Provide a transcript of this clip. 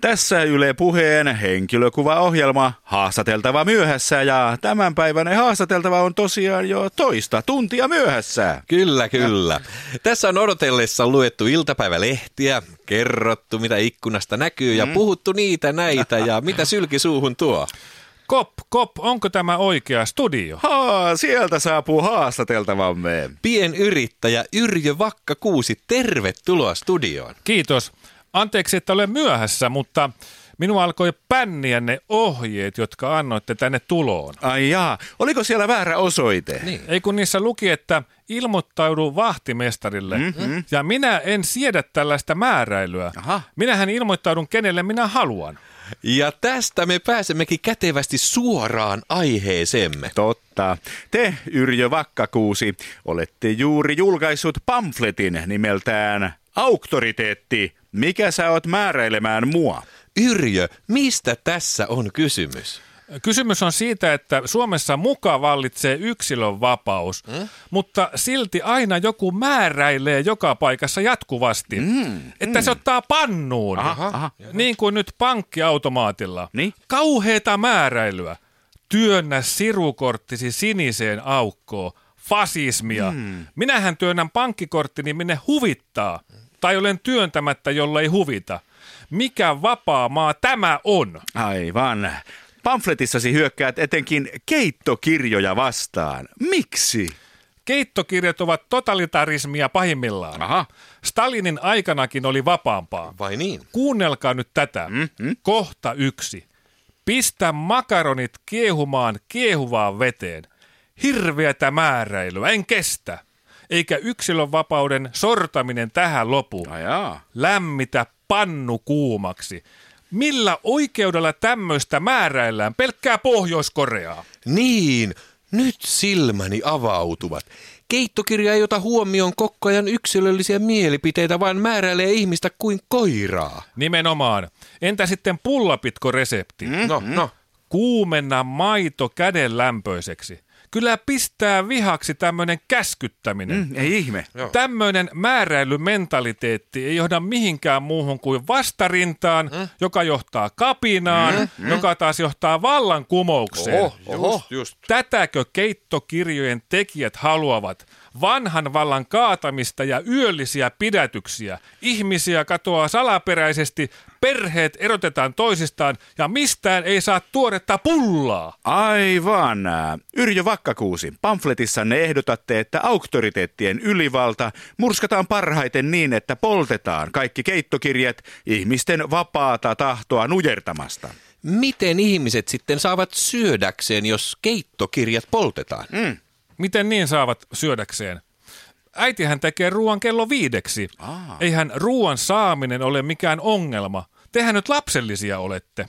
Tässä Yle Puheen henkilökuvaohjelma Haastateltava myöhässä ja tämänpäiväinen haastateltava on tosiaan jo toista tuntia myöhässä. Kyllä, kyllä. Tässä on odotellessa luettu iltapäivälehtiä, kerrottu mitä ikkunasta näkyy ja puhuttu niitä näitä ja mitä sylki suuhun tuo. Kop, kop, onko tämä oikea studio? Haa, sieltä saapuu haastateltavamme. Pienyrittäjä Yrjö Vakka-Kuusi, tervetuloa studioon. Kiitos. Anteeksi, että olen myöhässä, mutta minua alkoi pänniä ne ohjeet, jotka annoitte tänne tuloon. Ai jaa, oliko siellä väärä osoite? Niin. Ei kun niissä luki, että ilmoittaudu vahtimestarille. Mm-hmm. Ja minä en siedä tällaista määräilyä. Aha. Minähän ilmoittaudun kenelle minä haluan. Ja tästä me pääsemmekin kätevästi suoraan aiheeseemme. Totta. Te, Yrjö Vakkakuusi, olette juuri julkaissut pamfletin nimeltään Auktoriteetti. Mikä sä oot määräilemään mua? Yrjö, mistä tässä on kysymys? Kysymys on siitä, että Suomessa muka vallitsee yksilön vapaus, mm? mutta silti aina joku määräilee joka paikassa jatkuvasti, mm, että mm. se ottaa pannuun, Aha, aha. niin kuin nyt pankkiautomaatilla. Niin? Kauheeta määräilyä. Työnnä sirukorttisi siniseen aukkoon. Fasismia. Mm. Minähän työnnän pankkikorttini minne huvittaa. Tai olen työntämättä, jolla ei huvita. Mikä vapaa maa tämä on? Aivan. Pamfletissasi hyökkäät etenkin keittokirjoja vastaan. Miksi? Keittokirjat ovat totalitarismia pahimmillaan. Aha. Stalinin aikanakin oli vapaampaa. Vai niin? Kuunnelkaa nyt tätä. Mm-hmm. Kohta yksi. Pistä makaronit kiehumaan kiehuvaan veteen. Hirveätä määräilyä, en kestä. Eikä yksilönvapauden sortaminen tähän lopu. Ajaa. Lämmitä pannu kuumaksi. Millä oikeudella tämmöistä määräillään pelkkää Pohjois-Koreaa? Niin, nyt silmäni avautuvat. Keittokirja ei ota huomioon koko ajan yksilöllisiä mielipiteitä, vaan määräilee ihmistä kuin koiraa. Nimenomaan. Entä sitten pullapitko-resepti? Mm, no, no. Kuumenna maito käden lämpöiseksi. Kyllä pistää vihaksi tämmöinen käskyttäminen. Mm, ei ihme. Joo. Tämmöinen määräilymentaliteetti ei johda mihinkään muuhun kuin vastarintaan, Mm. joka johtaa kapinaan, joka taas johtaa vallankumoukseen. Oho, oho. Just, just. Tätäkö keittokirjojen tekijät haluavat? Vanhan vallan kaatamista ja yöllisiä pidätyksiä. Ihmisiä katoaa salaperäisesti, perheet erotetaan toisistaan ja mistään ei saa tuoretta pullaa. Aivan. Yrjö Vakkakuusi, pamfletissanne ehdotatte, että auktoriteettien ylivalta murskataan parhaiten niin, että poltetaan kaikki keittokirjat ihmisten vapaata tahtoa nujertamasta. Miten ihmiset sitten saavat syödäkseen, jos keittokirjat poltetaan? Mm. Miten niin saavat syödäkseen? Äitihän tekee ruoan kello viideksi. Aa. Eihän ruoan saaminen ole mikään ongelma. Tehän nyt lapsellisia olette.